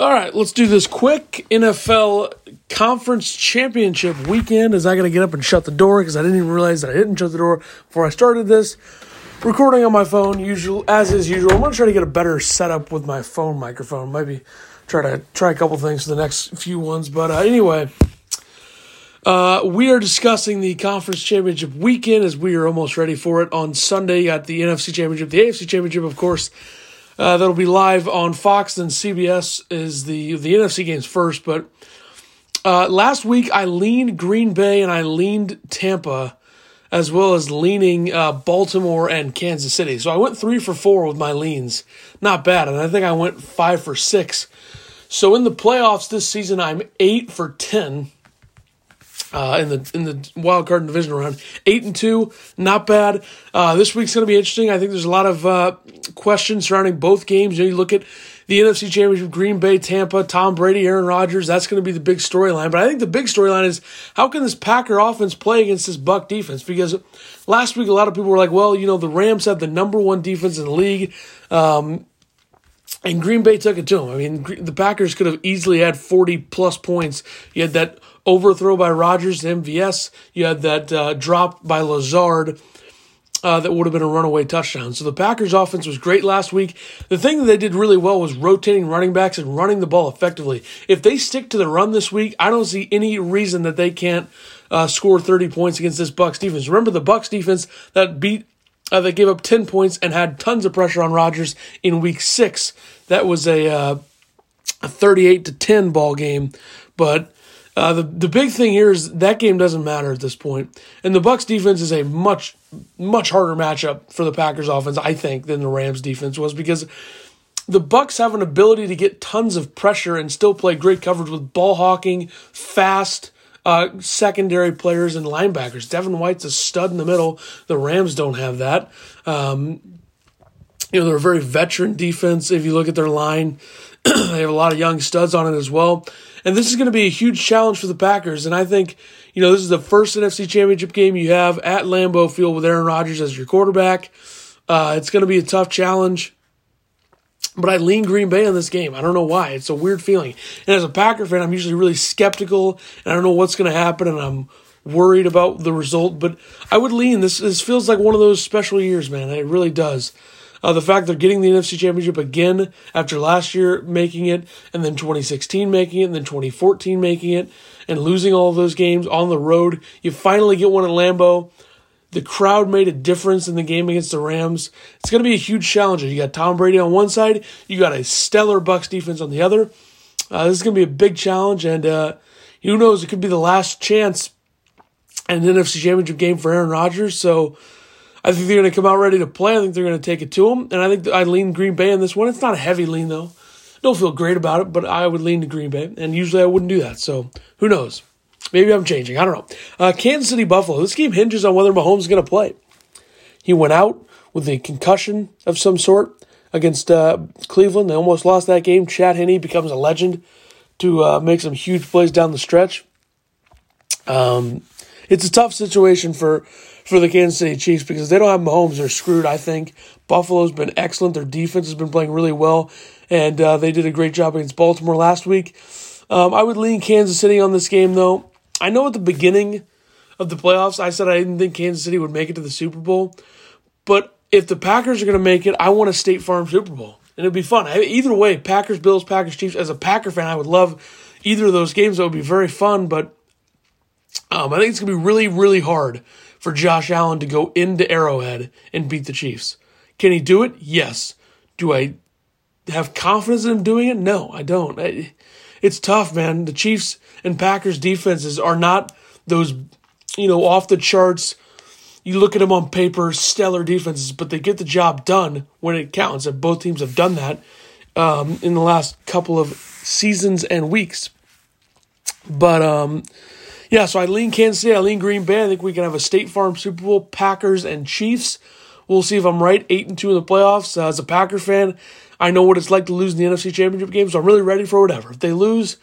All right, let's do this quick NFL conference championship weekend Is I got to get up and shut the door because I didn't even realize that I didn't shut the door before I started this. Recording on my phone, usual as is usual. I'm gonna try to get a better setup with my phone microphone. Maybe try to try a couple things for the next few ones. But uh, anyway, uh, we are discussing the conference championship weekend as we are almost ready for it. On Sunday, you got the NFC championship, the AFC championship, of course uh, that'll be live on Fox. Then CBS is the the NFC games first. But uh, last week I leaned Green Bay and I leaned Tampa, as well as leaning uh, Baltimore and Kansas City. So I went three for four with my leans. Not bad, and I think I went five for six. So in the playoffs this season, I'm eight for ten uh, in the in the wild card division round. Eight and two, not bad. Uh, this week's going to be interesting. I think there's a lot of uh, questions surrounding both games. You, know, you look at the NFC Championship, Green Bay, Tampa, Tom Brady, Aaron Rodgers. That's going to be the big storyline. But I think the big storyline is how can this Packer offense play against this Buck defense? Because last week a lot of people were like, well, you know, the Rams have the number one defense in the league. Um, and Green Bay took it to them. I mean, the Packers could have easily had 40 plus points. You had that overthrow by Rodgers MVS. You had that uh, drop by Lazard uh, that would have been a runaway touchdown. So the Packers' offense was great last week. The thing that they did really well was rotating running backs and running the ball effectively. If they stick to the run this week, I don't see any reason that they can't uh, score 30 points against this Bucks defense. Remember the Bucks defense that beat uh, they gave up 10 points and had tons of pressure on Rodgers in week six. That was a, uh, a 38 to 10 ball game. But uh, the the big thing here is that game doesn't matter at this point, and the Bucks defense is a much much harder matchup for the Packers offense, I think, than the Rams defense was because the Bucks have an ability to get tons of pressure and still play great coverage with ball hawking, fast uh, secondary players and linebackers. Devin White's a stud in the middle. The Rams don't have that. Um, you know, they're a very veteran defense. If you look at their line, they have a lot of young studs on it as well. And this is going to be a huge challenge for the Packers. And I think, you know, this is the first NFC championship game you have at Lambeau Field with Aaron Rodgers as your quarterback. Uh, it's going to be a tough challenge. But I lean Green Bay on this game. I don't know why. It's a weird feeling. And as a Packer fan, I'm usually really skeptical and I don't know what's going to happen and I'm worried about the result. But I would lean. This, this feels like one of those special years, man. It really does. Uh, the fact they're getting the NFC Championship again after last year making it, and then 2016 making it, and then 2014 making it, and losing all of those games on the road. You finally get one at Lambeau. The crowd made a difference in the game against the Rams. It's going to be a huge challenge. You got Tom Brady on one side, you got a stellar Bucks defense on the other. Uh, this is going to be a big challenge, and uh, who knows? It could be the last chance at an NFC Championship game for Aaron Rodgers. So I think they're going to come out ready to play. I think they're going to take it to them. And I think I lean Green Bay in this one. It's not a heavy lean, though. Don't feel great about it, but I would lean to Green Bay. And usually I wouldn't do that. So who knows? Maybe I'm changing. I don't know. Uh, Kansas City Buffalo. This game hinges on whether Mahomes is going to play. He went out with a concussion of some sort against uh, Cleveland. They almost lost that game. Chad Henne becomes a legend to uh, make some huge plays down the stretch. Um, it's a tough situation for for the Kansas City Chiefs because they don't have Mahomes. They're screwed, I think. Buffalo's been excellent. Their defense has been playing really well, and uh, they did a great job against Baltimore last week. Um, I would lean Kansas City on this game, though. I know at the beginning of the playoffs, I said I didn't think Kansas City would make it to the Super Bowl, but if the Packers are going to make it, I want a State Farm Super Bowl, and it'd be fun. I, either way, Packers, Bills, Packers, Chiefs. As a Packer fan, I would love either of those games. That would be very fun, but um, I think it's going to be really, really hard for Josh Allen to go into Arrowhead and beat the Chiefs. Can he do it? Yes. Do I have confidence in him doing it? No, I don't. I, it's tough, man. The Chiefs and Packers defenses are not those, you know, off the charts. You look at them on paper, stellar defenses, but they get the job done when it counts. And both teams have done that um, in the last couple of seasons and weeks. But um, yeah, so I lean Kansas City, I lean Green Bay. I think we can have a State Farm Super Bowl, Packers and Chiefs. We'll see if I'm right. Eight and two in the playoffs. Uh, as a Packer fan, I know what it's like to lose in the NFC Championship game, so I'm really ready for whatever. If they lose,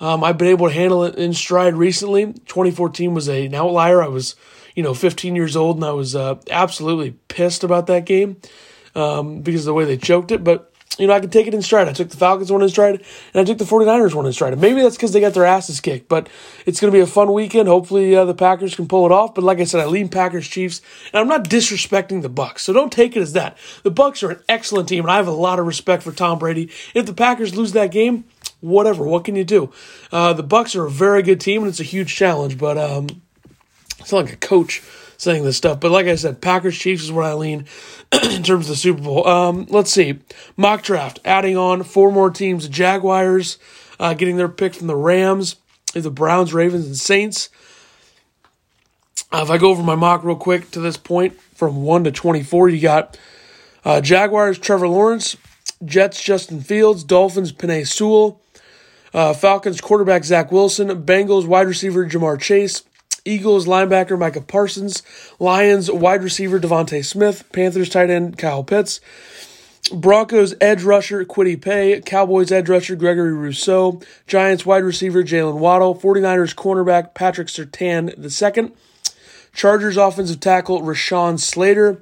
um, I've been able to handle it in stride recently. 2014 was a, an outlier. I was, you know, 15 years old, and I was uh, absolutely pissed about that game um, because of the way they choked it. But you know, I can take it in stride. I took the Falcons one in stride, and I took the 49ers one in stride. And maybe that's because they got their asses kicked, but it's going to be a fun weekend. Hopefully, uh, the Packers can pull it off. But like I said, I lean Packers Chiefs, and I'm not disrespecting the Bucks, so don't take it as that. The Bucks are an excellent team, and I have a lot of respect for Tom Brady. If the Packers lose that game, whatever. What can you do? Uh, the Bucks are a very good team, and it's a huge challenge. But um, it's not like a coach saying this stuff. But like I said, Packers Chiefs is where I lean in terms of the Super Bowl. Um, let's see. Mock draft, adding on four more teams Jaguars, uh, getting their pick from the Rams, the Browns, Ravens, and Saints. Uh, if I go over my mock real quick to this point, from 1 to 24, you got uh, Jaguars, Trevor Lawrence, Jets, Justin Fields, Dolphins, Penei Sewell, uh, Falcons, quarterback Zach Wilson, Bengals, wide receiver Ja'Marr Chase, Eagles linebacker Micah Parsons, Lions wide receiver DeVonta Smith, Panthers tight end Kyle Pitts, Broncos edge rusher Kwity Paye, Cowboys edge rusher Gregory Rousseau, Giants wide receiver Jaylen Waddle, 49ers cornerback Patrick Surtain II, Chargers offensive tackle Rashawn Slater,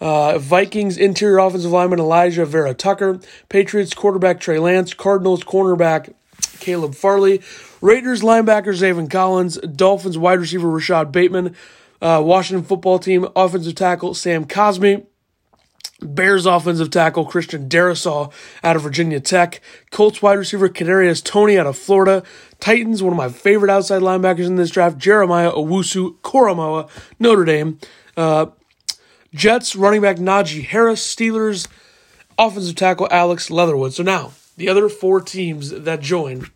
uh, Vikings interior offensive lineman Alijah Vera-Tucker, Patriots quarterback Trey Lance, Cardinals cornerback Caleb Farley, Raiders linebacker Zaven Collins, Dolphins wide receiver Rashod Bateman, uh, Washington football team offensive tackle Sam Cosmi, Bears offensive tackle Christian Darrisaw out of Virginia Tech, Colts wide receiver Kadarius Toney out of Florida, Titans one of my favorite outside linebackers in this draft Jeremiah Owusu Koramoah Notre Dame, uh, Jets running back Najee Harris, Steelers offensive tackle Alex Leatherwood. So now the other four teams that join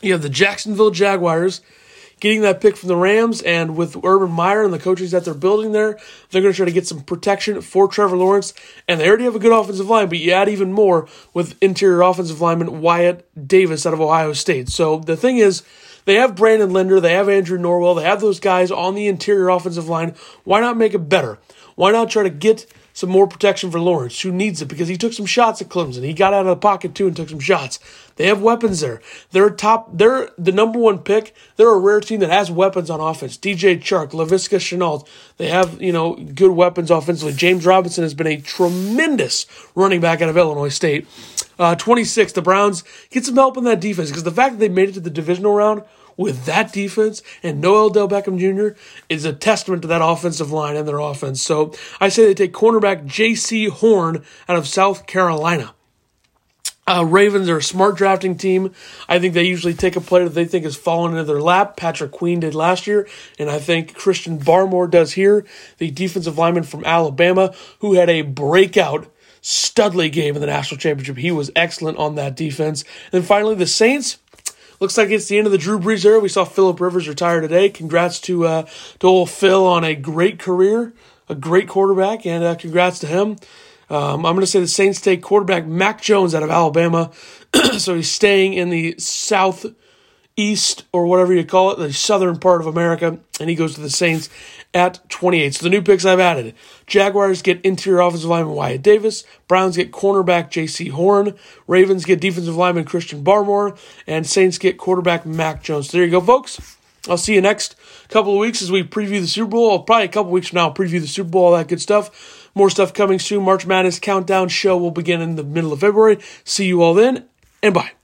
you have the Jacksonville Jaguars getting that pick from the Rams, and with Urban Meyer and the coaches that they're building there, they're going to try to get some protection for Trevor Lawrence. And they already have a good offensive line, but you add even more with interior offensive lineman Wyatt Davis out of Ohio State. So the thing is, they have Brandon Linder, they have Andrew Norwell, they have those guys on the interior offensive line. Why not make it better? Why not try to get some more protection for Lawrence, who needs it because he took some shots at Clemson. He got out of the pocket too and took some shots. They have weapons there. They're top. They're the number one pick. They're a rare team that has weapons on offense. DJ Chark, Laviska Shenault. They have you know good weapons offensively. James Robinson has been a tremendous running back out of Illinois State. Uh, 26, the Browns get some help in that defense because the fact that they made it to the divisional round with that defense and no Odell Beckham Jr. is a testament to that offensive line and their offense. So I say they take cornerback Jaycee Horn out of South Carolina. Uh, Ravens are a smart drafting team. I think they usually take a player that they think has fallen into their lap. Patrick Queen did last year, and I think Christian Barmore does here, the defensive lineman from Alabama, who had a breakout Studley game in the national championship. He was excellent on that defense. And finally, the Saints. Looks like it's the end of the Drew Brees era. We saw Philip Rivers retire today. Congrats to uh, to old Phil on a great career, a great quarterback, and uh, congrats to him. Um, I'm going to say the Saints take quarterback Mac Jones out of Alabama, so he's staying in the south east or whatever you call it, the southern part of America, and he goes to the Saints at 28. So the new picks I've added Jaguars get interior offensive lineman Wyatt Davis, Browns get cornerback Jaycee Horn, Ravens get defensive lineman Christian Barmore, and Saints get quarterback Mac Jones. So there you go, folks. I'll see you next couple of weeks as we preview the Super Bowl. Probably a couple weeks from now, I'll preview the Super Bowl, all that good stuff. More stuff coming soon. March Madness countdown show will begin in the middle of February. See you all then, and bye.